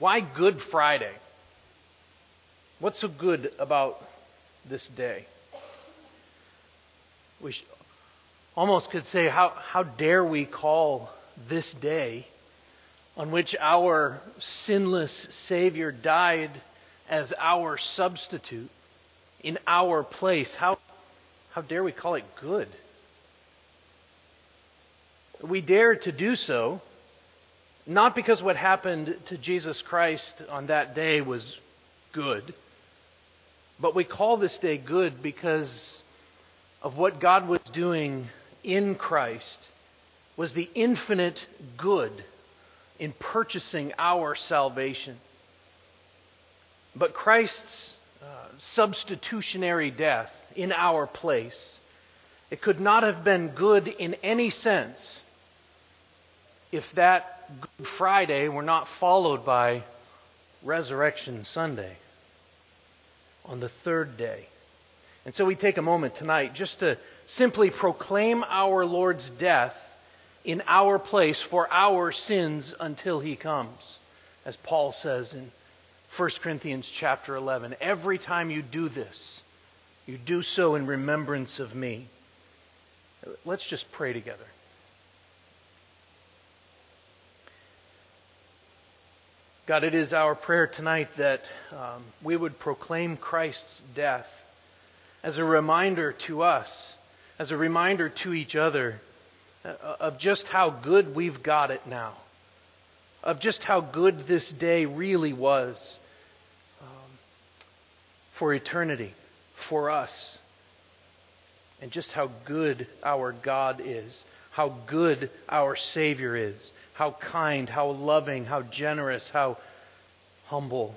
Why Good Friday? What's so good about this day? We almost could say, how, how dare we call this day on which our sinless Savior died as our substitute in our place? How, how dare we call it good? We dare to do so not because what happened to Jesus Christ on that day was good, but we call this day good because of what God was doing in Christ was the infinite good in purchasing our salvation. But Christ's uh, substitutionary death in our place, it could not have been good in any sense if that Good Friday were not followed by Resurrection Sunday on the third day. And so we take a moment tonight just to simply proclaim our Lord's death in our place for our sins until he comes. As Paul says in 1 Corinthians chapter 11, every time you do this, you do so in remembrance of me. Let's just pray together. God, it is our prayer tonight that um, we would proclaim Christ's death as a reminder to us, as a reminder to each other uh, of just how good we've got it now, of just how good this day really was um, for eternity, for us, and just how good our God is, how good our Savior is how kind, how loving, how generous, how humble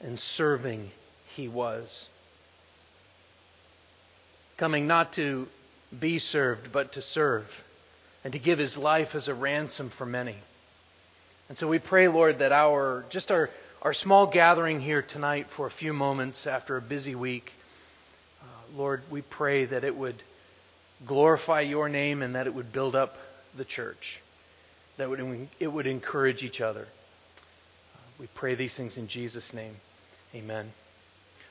and serving he was. Coming not to be served, but to serve, and to give his life as a ransom for many. And so we pray, Lord, that our just our, our small gathering here tonight for a few moments after a busy week, uh, Lord, we pray that it would glorify your name and that it would build up the church that would, it would encourage each other. We pray these things in Jesus' name. Amen.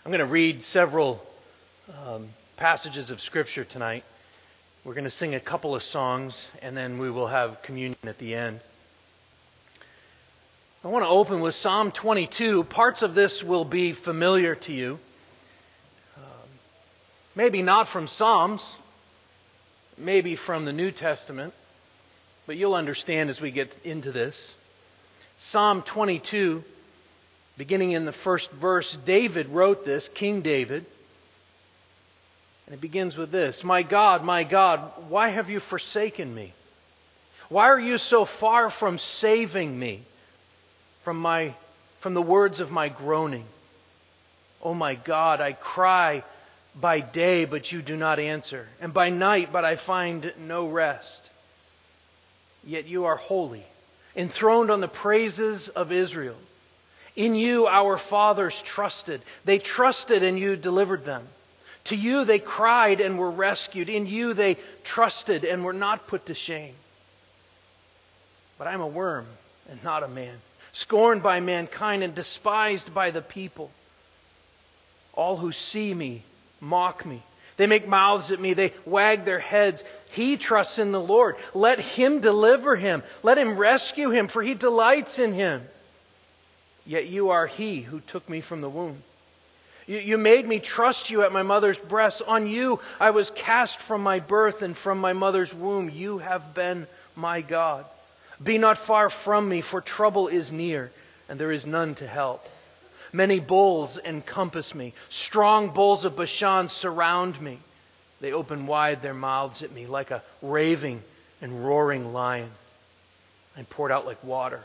I'm going to read several um, passages of Scripture tonight. We're going to sing a couple of songs, and then we will have communion at the end. I want to open with Psalm 22. Parts of this will be familiar to you. Um, maybe not from Psalms, maybe from the New Testament. But you'll understand as we get into this. Psalm 22, beginning in the first verse, David wrote this, King David. And it begins with this My God, my God, why have you forsaken me? Why are you so far from saving me from, my, from the words of my groaning? Oh my God, I cry by day, but you do not answer, and by night, but I find no rest yet you are holy, enthroned on the praises of Israel. In you our fathers trusted. They trusted and you delivered them. To you they cried and were rescued. In you they trusted and were not put to shame. But I'm a worm and not a man, scorned by mankind and despised by the people. All who see me mock me. They make mouths at me. They wag their heads. He trusts in the Lord. Let him deliver him. Let him rescue him, for he delights in him. Yet you are he who took me from the womb. You, you made me trust you at my mother's breast. On you I was cast from my birth and from my mother's womb. You have been my God. Be not far from me, for trouble is near, and there is none to help. Many bulls encompass me. Strong bulls of Bashan surround me. They open wide their mouths at me like a raving and roaring lion. I'm poured out like water,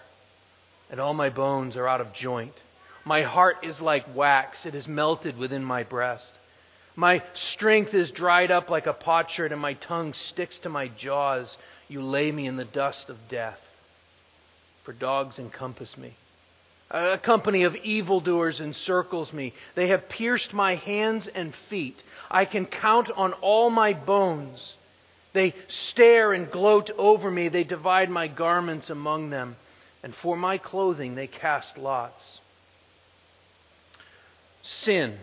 and all my bones are out of joint. My heart is like wax, it is melted within my breast. My strength is dried up like a potsherd, and my tongue sticks to my jaws. You lay me in the dust of death, for dogs encompass me. A company of evildoers encircles me. They have pierced my hands and feet. I can count on all my bones. They stare and gloat over me. They divide my garments among them. and for my clothing they cast lots. Sin.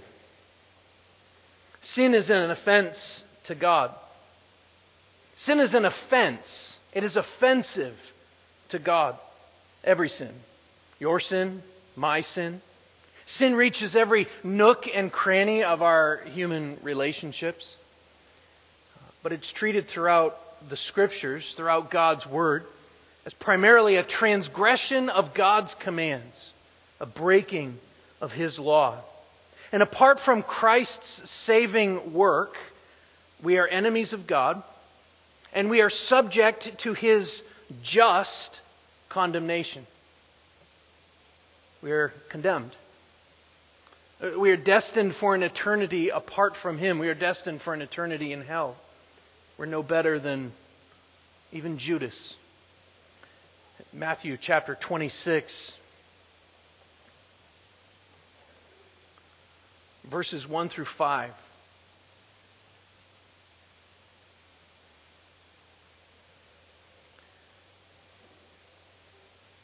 Sin is an offense to God. Sin is an offense. It is offensive to God. Every sin. Your sin, my sin. Sin reaches every nook and cranny of our human relationships. But it's treated throughout the scriptures, throughout God's word, as primarily a transgression of God's commands, a breaking of his law. And apart from Christ's saving work, we are enemies of God, and we are subject to his just condemnation. We are condemned. We are destined for an eternity apart from him. We are destined for an eternity in hell. We're no better than even Judas. Matthew chapter 26, verses 1 through 5.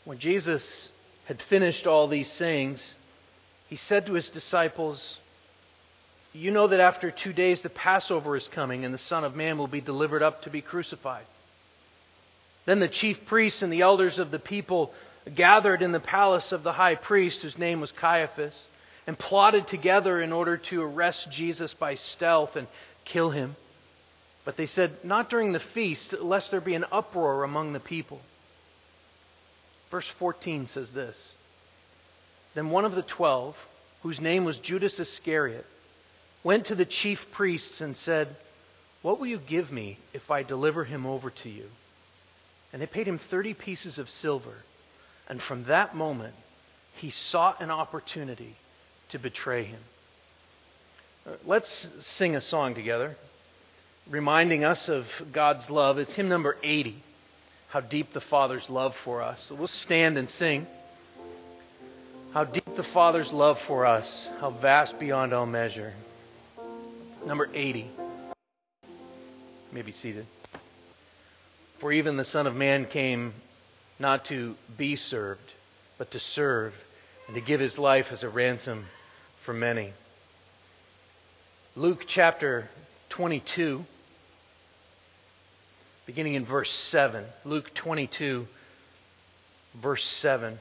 When Jesus had finished all these sayings, he said to his disciples, You know that after two days the Passover is coming, and the Son of Man will be delivered up to be crucified. Then the chief priests and the elders of the people gathered in the palace of the high priest, whose name was Caiaphas, and plotted together in order to arrest Jesus by stealth and kill him. But they said, Not during the feast, lest there be an uproar among the people. Verse 14 says this Then one of the twelve, whose name was Judas Iscariot, went to the chief priests and said, What will you give me if I deliver him over to you? And they paid him 30 pieces of silver. And from that moment, he sought an opportunity to betray him. Uh, let's sing a song together, reminding us of God's love. It's hymn number 80 how deep the Father's love for us. So we'll stand and sing. How deep the Father's love for us, how vast beyond all measure. Number 80. You may be seated. For even the Son of Man came not to be served, but to serve, and to give his life as a ransom for many. Luke chapter 22 beginning in verse 7. Luke 22, verse 7.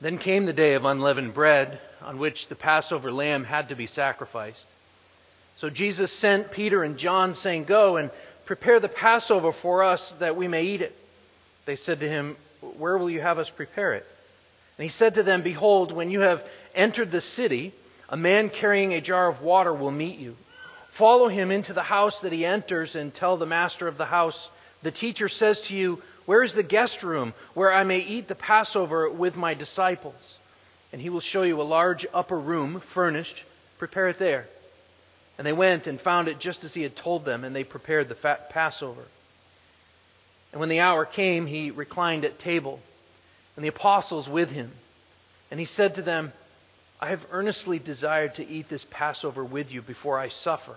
Then came the day of unleavened bread, on which the Passover lamb had to be sacrificed. So Jesus sent Peter and John, saying, Go and prepare the Passover for us that we may eat it. They said to him, Where will you have us prepare it? And he said to them, Behold, when you have entered the city, a man carrying a jar of water will meet you. Follow him into the house that he enters and tell the master of the house, The teacher says to you, Where is the guest room where I may eat the Passover with my disciples? And he will show you a large upper room, furnished. Prepare it there. And they went and found it just as he had told them, and they prepared the fat Passover. And when the hour came, he reclined at table, and the apostles with him. And he said to them, I have earnestly desired to eat this Passover with you before I suffer.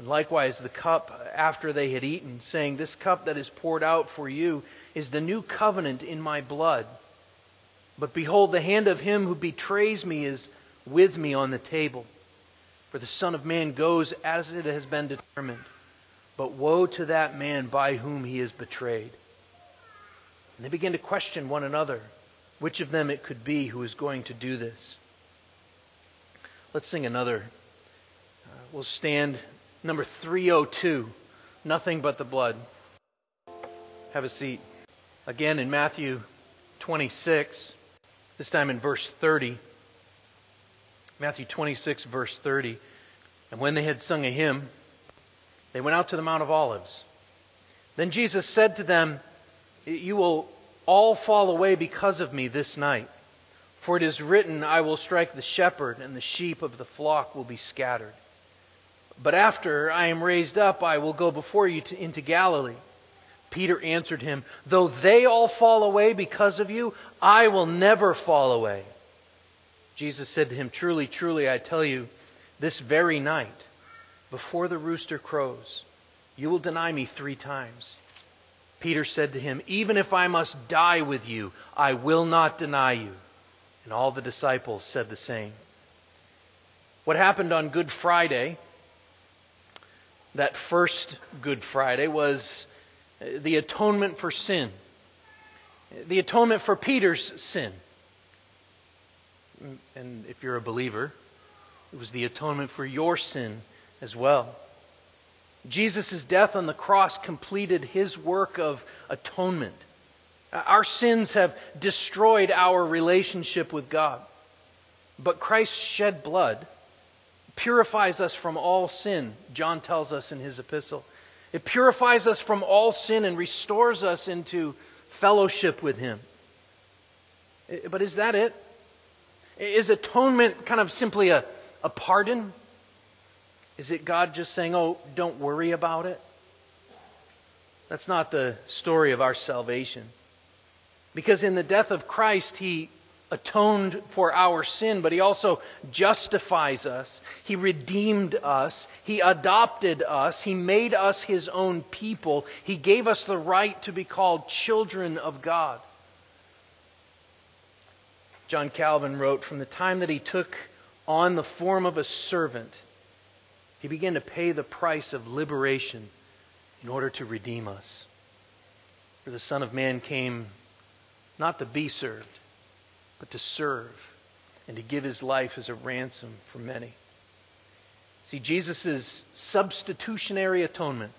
And likewise, the cup after they had eaten, saying, This cup that is poured out for you is the new covenant in my blood. But behold, the hand of him who betrays me is with me on the table. For the Son of Man goes as it has been determined. But woe to that man by whom he is betrayed. And they begin to question one another which of them it could be who is going to do this. Let's sing another. Uh, we'll stand number 302 Nothing but the blood. Have a seat. Again in Matthew 26, this time in verse 30. Matthew 26, verse 30. And when they had sung a hymn, they went out to the Mount of Olives. Then Jesus said to them, You will all fall away because of me this night. For it is written, I will strike the shepherd, and the sheep of the flock will be scattered. But after I am raised up, I will go before you to, into Galilee. Peter answered him, Though they all fall away because of you, I will never fall away. Jesus said to him, Truly, truly, I tell you, this very night, before the rooster crows, you will deny me three times. Peter said to him, Even if I must die with you, I will not deny you. And all the disciples said the same. What happened on Good Friday, that first Good Friday, was uh, the atonement for sin, the atonement for Peter's sin. Mm, and if you're a believer, it was the atonement for your sin as well. Jesus' death on the cross completed his work of atonement. Uh, our sins have destroyed our relationship with God. But Christ shed blood purifies us from all sin, John tells us in his epistle. It purifies us from all sin and restores us into fellowship with him. But is that it? Is atonement kind of simply a, a pardon? Is it God just saying, oh, don't worry about it? That's not the story of our salvation. Because in the death of Christ, He atoned for our sin, but He also justifies us. He redeemed us. He adopted us. He made us His own people. He gave us the right to be called children of God. John Calvin wrote From the time that He took on the form of a servant, He began to pay the price of liberation in order to redeem us. For the Son of Man came not to be served, but to serve and to give his life as a ransom for many. See, Jesus' substitutionary atonement,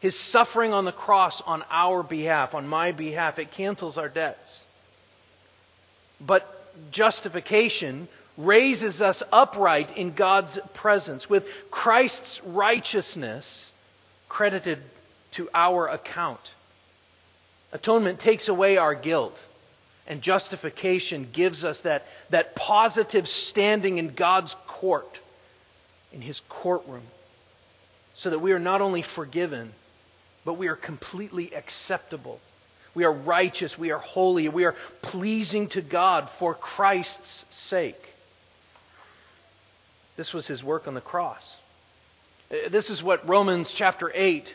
his suffering on the cross on our behalf, on my behalf, it cancels our debts. But justification raises us upright in God's presence with Christ's righteousness credited to our account. Atonement takes away our guilt, and justification gives us that, that positive standing in God's court, in His courtroom, so that we are not only forgiven, but we are completely acceptable. We are righteous, we are holy, we are pleasing to God for Christ's sake. This was His work on the cross. Uh, this is what Romans chapter 8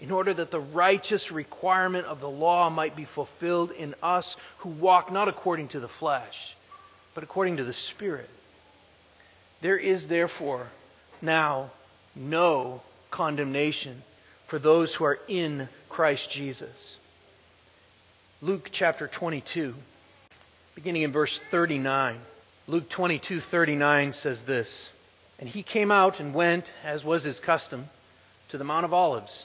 in order that the righteous requirement of the law might be fulfilled in us who walk not according to the flesh, but according to the Spirit. There is therefore now no condemnation for those who are in Christ Jesus. Luke chapter 22, beginning in verse 39. Luke 22, 39 says this And he came out and went, as was his custom, to the Mount of Olives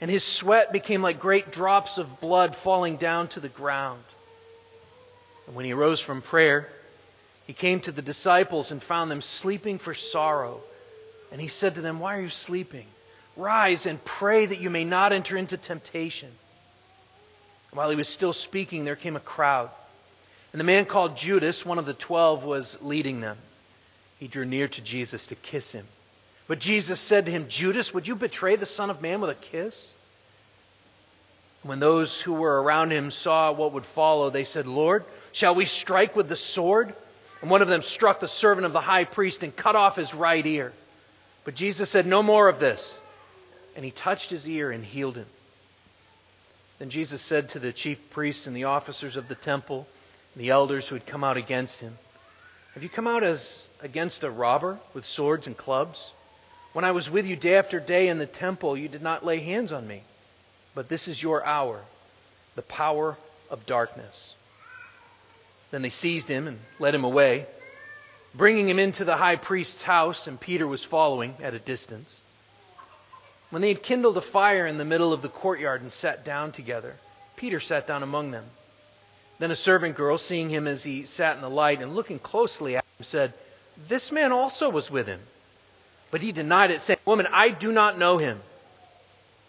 and his sweat became like great drops of blood falling down to the ground. And when he rose from prayer, he came to the disciples and found them sleeping for sorrow. And he said to them, Why are you sleeping? Rise and pray that you may not enter into temptation. While he was still speaking, there came a crowd. And the man called Judas, one of the twelve, was leading them. He drew near to Jesus to kiss him. But Jesus said to him, Judas, would you betray the Son of Man with a kiss? When those who were around him saw what would follow, they said, Lord, shall we strike with the sword? And one of them struck the servant of the high priest and cut off his right ear. But Jesus said, No more of this. And he touched his ear and healed him. Then Jesus said to the chief priests and the officers of the temple, and the elders who had come out against him, Have you come out as against a robber with swords and clubs? When I was with you day after day in the temple, you did not lay hands on me. But this is your hour, the power of darkness. Then they seized him and led him away, bringing him into the high priest's house, and Peter was following at a distance. When they had kindled a fire in the middle of the courtyard and sat down together, Peter sat down among them. Then a servant girl, seeing him as he sat in the light and looking closely at him, said, This man also was with him. But he denied it, saying, Woman, I do not know him.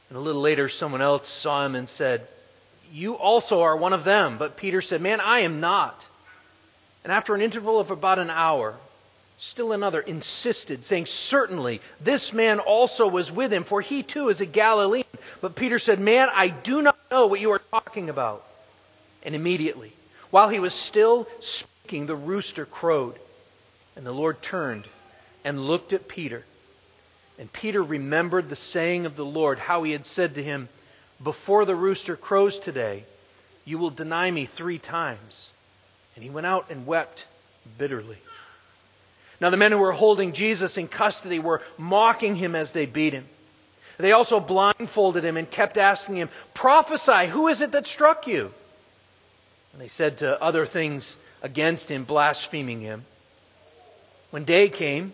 And a little later, someone else saw him and said, You also are one of them. But Peter said, Man, I am not. And after an interval of about an hour, still another insisted, saying, Certainly, this man also was with him, for he too is a Galilean. But Peter said, Man, I do not know what you are talking about. And immediately, while he was still speaking, the rooster crowed. And the Lord turned and looked at Peter. And Peter remembered the saying of the Lord, how he had said to him, Before the rooster crows today, you will deny me three times. And he went out and wept bitterly. Now, the men who were holding Jesus in custody were mocking him as they beat him. They also blindfolded him and kept asking him, Prophesy, who is it that struck you? And they said to other things against him, blaspheming him. When day came,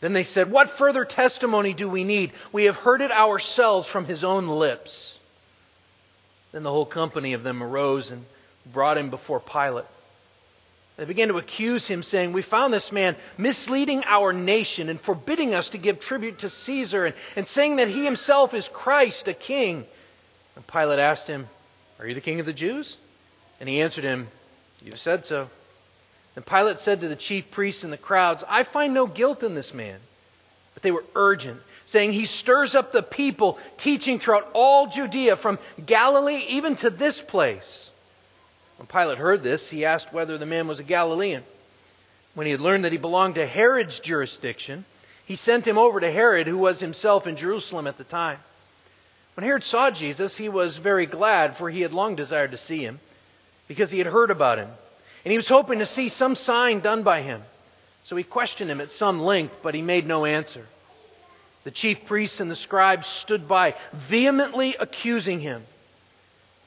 Then they said, What further testimony do we need? We have heard it ourselves from his own lips. Then the whole company of them arose and brought him before Pilate. They began to accuse him, saying, We found this man misleading our nation and forbidding us to give tribute to Caesar, and, and saying that he himself is Christ, a king. And Pilate asked him, Are you the king of the Jews? And he answered him, You have said so. And Pilate said to the chief priests and the crowds, I find no guilt in this man. But they were urgent, saying, He stirs up the people, teaching throughout all Judea, from Galilee even to this place. When Pilate heard this, he asked whether the man was a Galilean. When he had learned that he belonged to Herod's jurisdiction, he sent him over to Herod, who was himself in Jerusalem at the time. When Herod saw Jesus, he was very glad, for he had long desired to see him, because he had heard about him. And he was hoping to see some sign done by him. So he questioned him at some length, but he made no answer. The chief priests and the scribes stood by, vehemently accusing him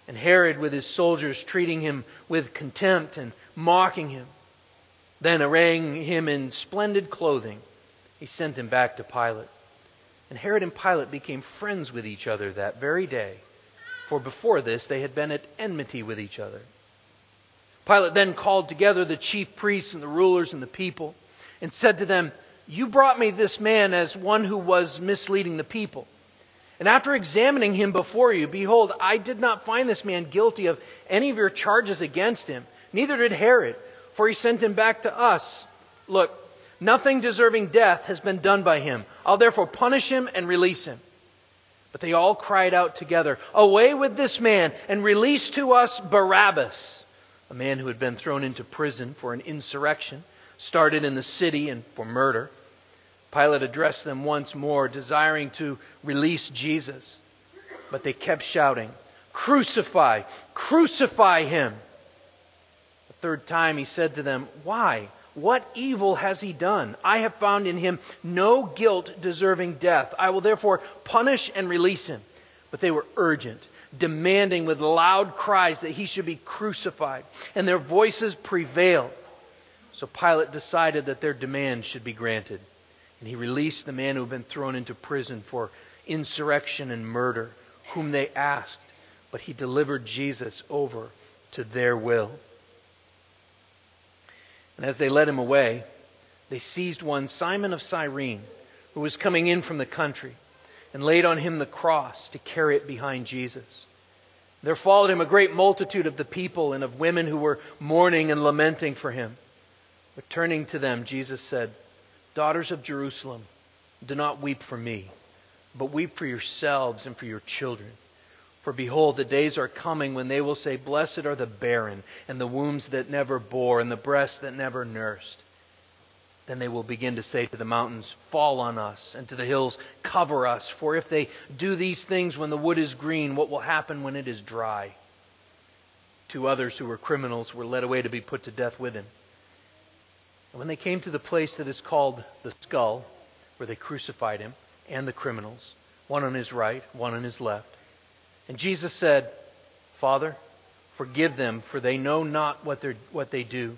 and Herod with his soldiers treating him with contempt and mocking him. Then, arraying him in splendid clothing, he sent him back to Pilate. And Herod and Pilate became friends with each other that very day, for before this they had been at enmity with each other. Pilate then called together the chief priests and the rulers and the people and said to them, You brought me this man as one who was misleading the people. And after examining him before you, behold, I did not find this man guilty of any of your charges against him. Neither did Herod, for he sent him back to us. Look, nothing deserving death has been done by him. I'll therefore punish him and release him. But they all cried out together, Away with this man, and release to us Barabbas, a man who had been thrown into prison for an insurrection, started in the city, and for murder. Pilate addressed them once more, desiring to release Jesus. But they kept shouting, Crucify! Crucify him! The third time he said to them, Why? What evil has he done? I have found in him no guilt deserving death. I will therefore punish and release him. But they were urgent, demanding with loud cries that he should be crucified. And their voices prevailed. So Pilate decided that their demand should be granted. And he released the man who had been thrown into prison for insurrection and murder, whom they asked, but he delivered Jesus over to their will. And as they led him away, they seized one, Simon of Cyrene, who was coming in from the country, and laid on him the cross to carry it behind Jesus. There followed him a great multitude of the people and of women who were mourning and lamenting for him. But turning to them, Jesus said, Daughters of Jerusalem, do not weep for me, but weep for yourselves and for your children. For behold, the days are coming when they will say, Blessed are the barren, and the wombs that never bore, and the breasts that never nursed. Then they will begin to say to the mountains, Fall on us, and to the hills, Cover us. For if they do these things when the wood is green, what will happen when it is dry? Two others who were criminals were led away to be put to death with him. And when they came to the place that is called the skull, where they crucified him and the criminals, one on his right, one on his left, and Jesus said, Father, forgive them, for they know not what, what they do.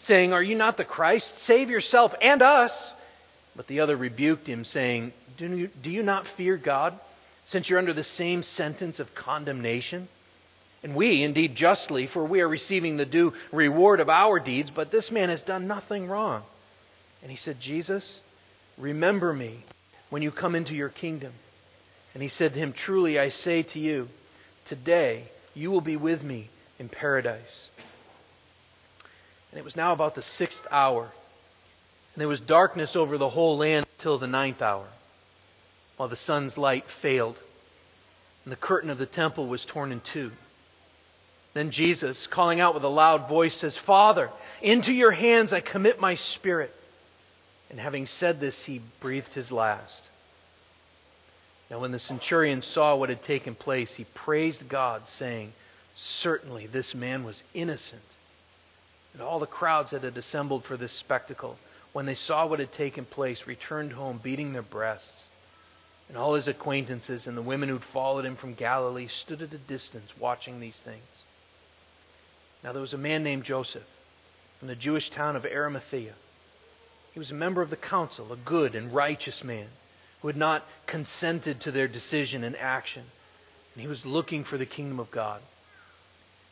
saying, Are you not the Christ? Save yourself and us. But the other rebuked him, saying, Do you, do you not fear God, since you're under the same sentence of condemnation? And we, indeed, justly, for we are receiving the due reward of our deeds, but this man has done nothing wrong. And he said, Jesus, remember me when you come into your kingdom. And he said to him, Truly I say to you, today you will be with me in paradise. And it was now about the sixth hour. And there was darkness over the whole land till the ninth hour, while the sun's light failed, and the curtain of the temple was torn in two. Then Jesus, calling out with a loud voice, says, Father, into your hands I commit my spirit. And having said this, he breathed his last. Now, when the centurion saw what had taken place, he praised God, saying, Certainly this man was innocent. And all the crowds that had assembled for this spectacle, when they saw what had taken place, returned home beating their breasts. And all his acquaintances and the women who'd followed him from Galilee stood at a distance watching these things. Now there was a man named Joseph from the Jewish town of Arimathea. He was a member of the council, a good and righteous man who had not consented to their decision and action. And he was looking for the kingdom of God.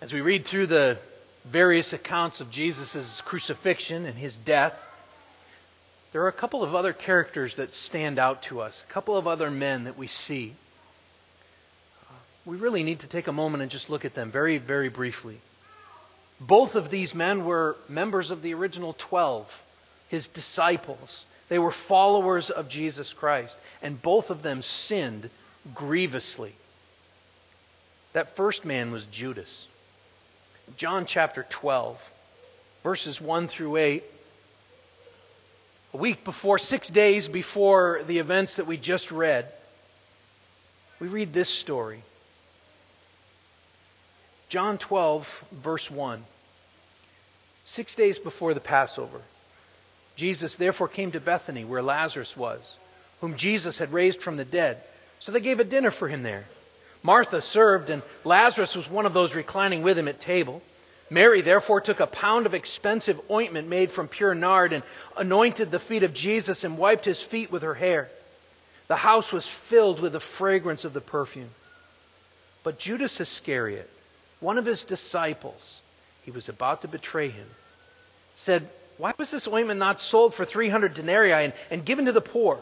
As we read through the various accounts of Jesus' crucifixion and his death, there are a couple of other characters that stand out to us, a couple of other men that we see. We really need to take a moment and just look at them very, very briefly. Both of these men were members of the original 12, his disciples. They were followers of Jesus Christ, and both of them sinned grievously. That first man was Judas. John chapter 12, verses 1 through 8. A week before, six days before the events that we just read, we read this story. John 12, verse 1. Six days before the Passover, Jesus therefore came to Bethany, where Lazarus was, whom Jesus had raised from the dead. So they gave a dinner for him there. Martha served, and Lazarus was one of those reclining with him at table. Mary therefore took a pound of expensive ointment made from pure nard and anointed the feet of Jesus and wiped his feet with her hair. The house was filled with the fragrance of the perfume. But Judas Iscariot, one of his disciples, he was about to betray him, said, Why was this ointment not sold for 300 denarii and, and given to the poor?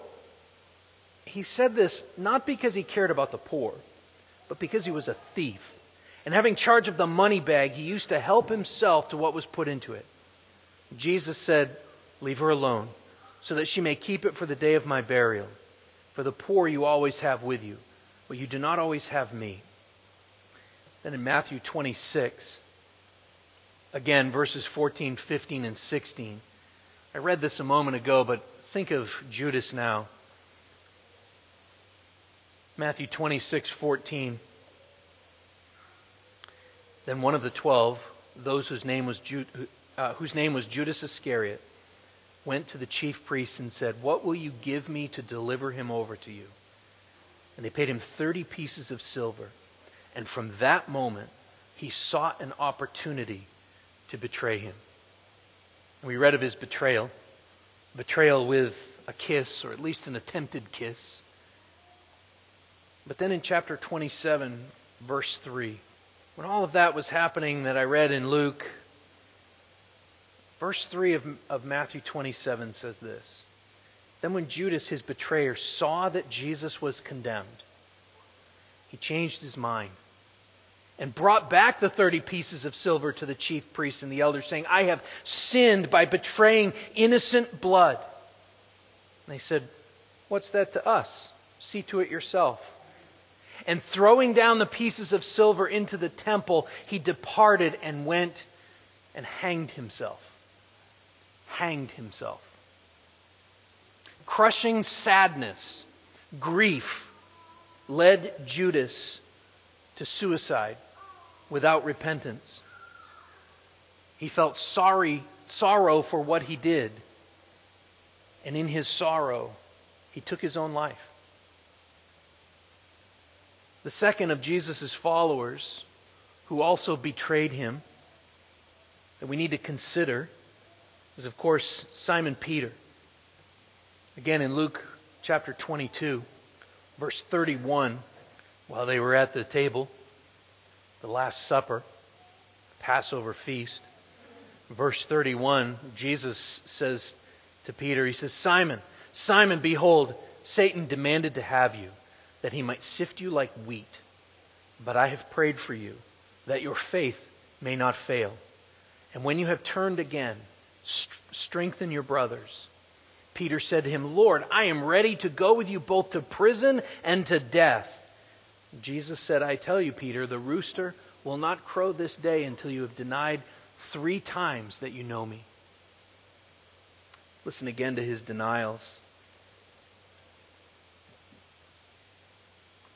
He said this not because he cared about the poor but because he was a thief. And having charge of the money bag, he used to help himself to what was put into it. Jesus said, Leave her alone. so that she may keep it for the day of my burial. For the poor you always have with you, but you do not always have me. Then in Matthew 26, again, verses 14, 15, and 16. I read this a moment ago, but think of Judas now. Matthew 26, 14. Then one of the twelve, those whose name was, uh, whose name was Judas Iscariot, went to the chief priests and said, What will you give me to deliver him over to you? And they paid him 30 pieces of silver. And from that moment, he sought an opportunity to betray him. We read of his betrayal betrayal with a kiss, or at least an attempted kiss. But then in chapter 27, verse 3, when all of that was happening that I read in Luke, verse 3 of, of Matthew 27 says this Then when Judas, his betrayer, saw that Jesus was condemned, he changed his mind and brought back the 30 pieces of silver to the chief priests and the elders, saying, I have sinned by betraying innocent blood. And they said, What's that to us? See to it yourself. And throwing down the pieces of silver into the temple, he departed and went and hanged himself. Hanged himself. Crushing sadness, grief, led Judas to suicide without repentance. He felt sorry, sorrow for what he did. And in his sorrow, he took his own life. The second of Jesus' followers, who also betrayed him, that we need to consider, is of course Simon Peter. Again, in Luke chapter 22, verse 31, while they were at the table, the Last Supper, Passover feast. Verse 31, Jesus says to Peter, He says, Simon, Simon, behold, Satan demanded to have you, that he might sift you like wheat. But I have prayed for you, that your faith may not fail. And when you have turned again, st- strengthen your brothers. Peter said to him, Lord, I am ready to go with you both to prison and to death. Jesus said, I tell you, Peter, the rooster will not crow this day until you have denied three times that you know me. Listen again to his denials.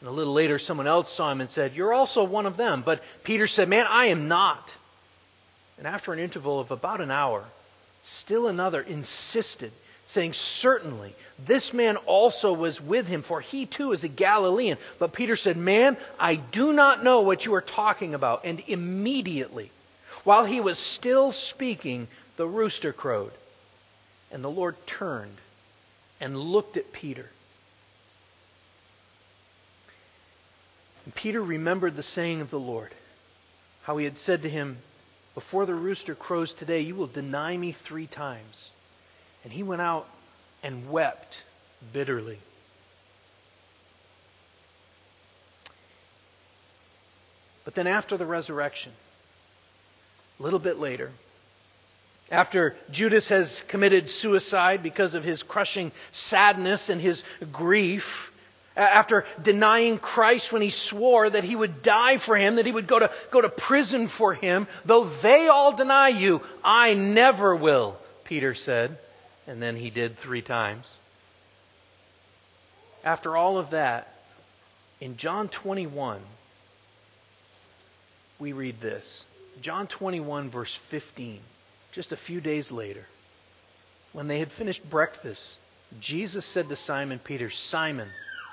And a little later, someone else saw him and said, You're also one of them. But Peter said, Man, I am not. And after an interval of about an hour, still another insisted saying, Certainly, this man also was with him, for he too is a Galilean. But Peter said, Man, I do not know what you are talking about. And immediately, while he was still speaking, the rooster crowed. And the Lord turned and looked at Peter. And Peter remembered the saying of the Lord, how he had said to him, Before the rooster crows today, you will deny me three times. And he went out and wept bitterly. But then after the resurrection, a little bit later, after Judas has committed suicide because of his crushing sadness and his grief, after denying Christ when he swore that he would die for him, that he would go to, go to prison for him, though they all deny you, I never will, Peter said and then he did three times. After all of that, in John 21, we read this. John 21, verse 15, just a few days later. When they had finished breakfast, Jesus said to Simon Peter, Simon,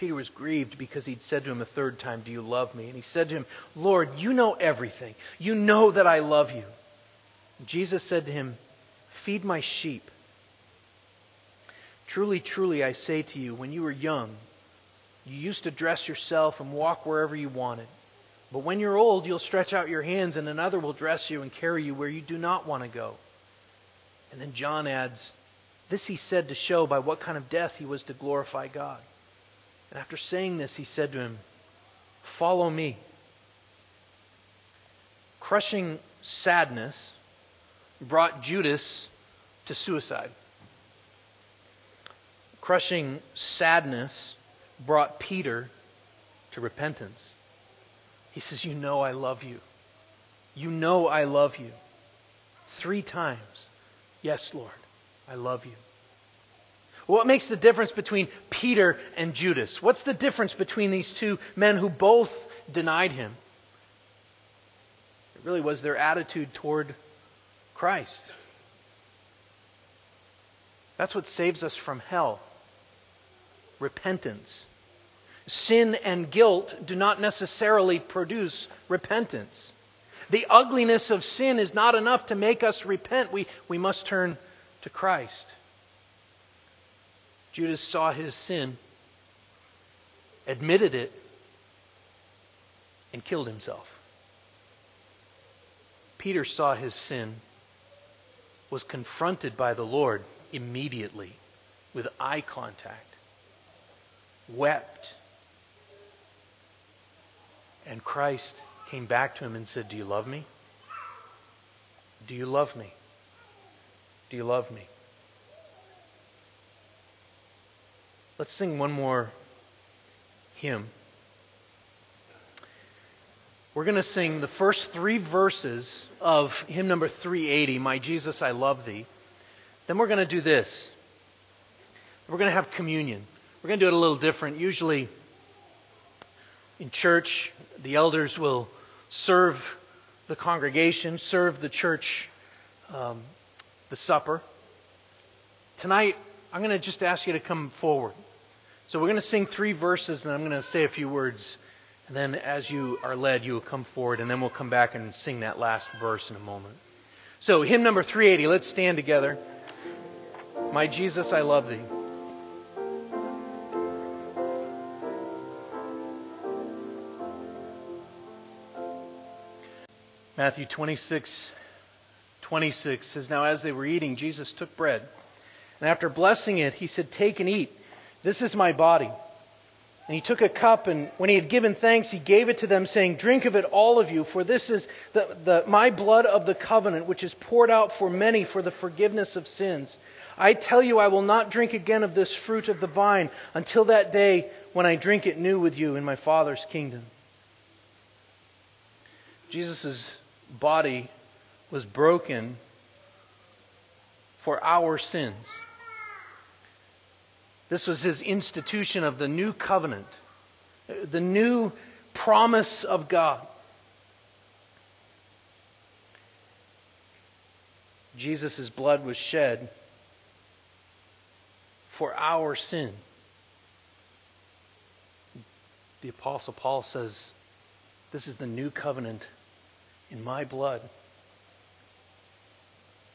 Peter was grieved because he'd said to him a third time, Do you love me? And he said to him, Lord, you know everything. You know that I love you. Jesus said to him, Feed my sheep. Truly, truly, I say to you, when you were young, you used to dress yourself and walk wherever you wanted. But when you're old, you'll stretch out your hands, and another will dress you and carry you where you do not want to go. And then John adds, This he said to show by what kind of death he was to glorify God. And after saying this, he said to him, Follow me. Crushing sadness brought Judas to suicide. Crushing sadness brought Peter to repentance. He says, You know I love you. You know I love you. Three times. Yes, Lord, I love you. What makes the difference between Peter and Judas? What's the difference between these two men who both denied him? It really was their attitude toward Christ. That's what saves us from hell repentance. Sin and guilt do not necessarily produce repentance. The ugliness of sin is not enough to make us repent. We, we must turn to Christ. Judas saw his sin, admitted it, and killed himself. Peter saw his sin, was confronted by the Lord immediately with eye contact, wept, and Christ came back to him and said, Do you love me? Do you love me? Do you love me? Let's sing one more hymn. We're going to sing the first three verses of hymn number 380, My Jesus, I Love Thee. Then we're going to do this. We're going to have communion. We're going to do it a little different. Usually in church, the elders will serve the congregation, serve the church um, the supper. Tonight, I'm going to just ask you to come forward. So we're going to sing three verses, and I'm going to say a few words. And then, as you are led, you will come forward, and then we'll come back and sing that last verse in a moment. So, hymn number 380, let's stand together. My Jesus, I love thee. Matthew 26, 26 says, Now as they were eating, Jesus took bread, and after blessing it, he said, Take and eat. This is my body. And he took a cup, and when he had given thanks, he gave it to them, saying, Drink of it, all of you, for this is the, the, my blood of the covenant, which is poured out for many for the forgiveness of sins. I tell you, I will not drink again of this fruit of the vine until that day when I drink it new with you in my Father's kingdom. Jesus' body was broken for our sins. This was his institution of the new covenant, the new promise of God. Jesus' blood was shed for our sin. The Apostle Paul says, This is the new covenant in my blood.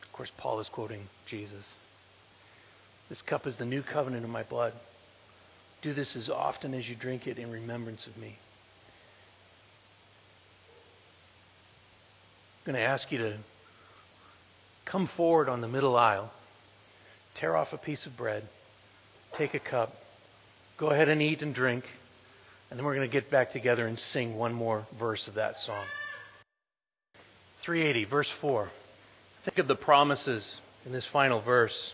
Of course, Paul is quoting Jesus. This cup is the new covenant of my blood. Do this as often as you drink it in remembrance of me. I'm going to ask you to come forward on the middle aisle, tear off a piece of bread, take a cup, go ahead and eat and drink, and then we're going to get back together and sing one more verse of that song. 380, verse 4. Think of the promises in this final verse.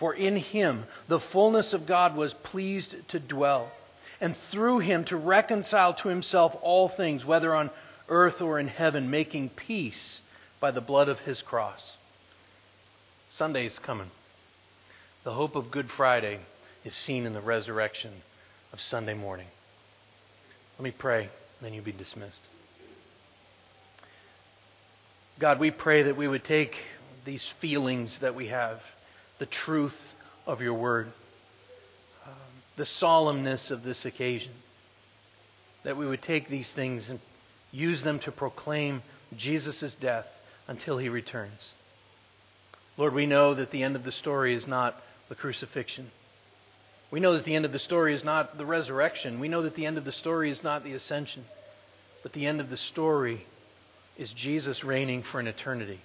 For in him the fullness of God was pleased to dwell, and through him to reconcile to himself all things, whether on earth or in heaven, making peace by the blood of his cross. Sunday's coming. The hope of Good Friday is seen in the resurrection of Sunday morning. Let me pray, then you'll be dismissed. God, we pray that we would take these feelings that we have, the truth of your word, um, the solemnness of this occasion, that we would take these things and use them to proclaim Jesus' death until he returns. Lord, we know that the end of the story is not the crucifixion. We know that the end of the story is not the resurrection. We know that the end of the story is not the ascension. But the end of the story is Jesus reigning for an eternity.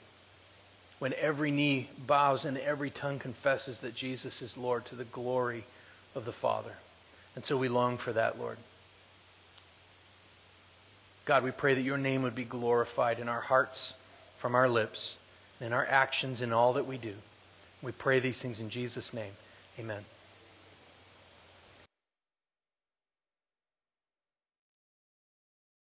When every knee bows and every tongue confesses that Jesus is Lord to the glory of the Father. And so we long for that, Lord. God, we pray that your name would be glorified in our hearts, from our lips, in our actions, in all that we do. We pray these things in Jesus' name. Amen.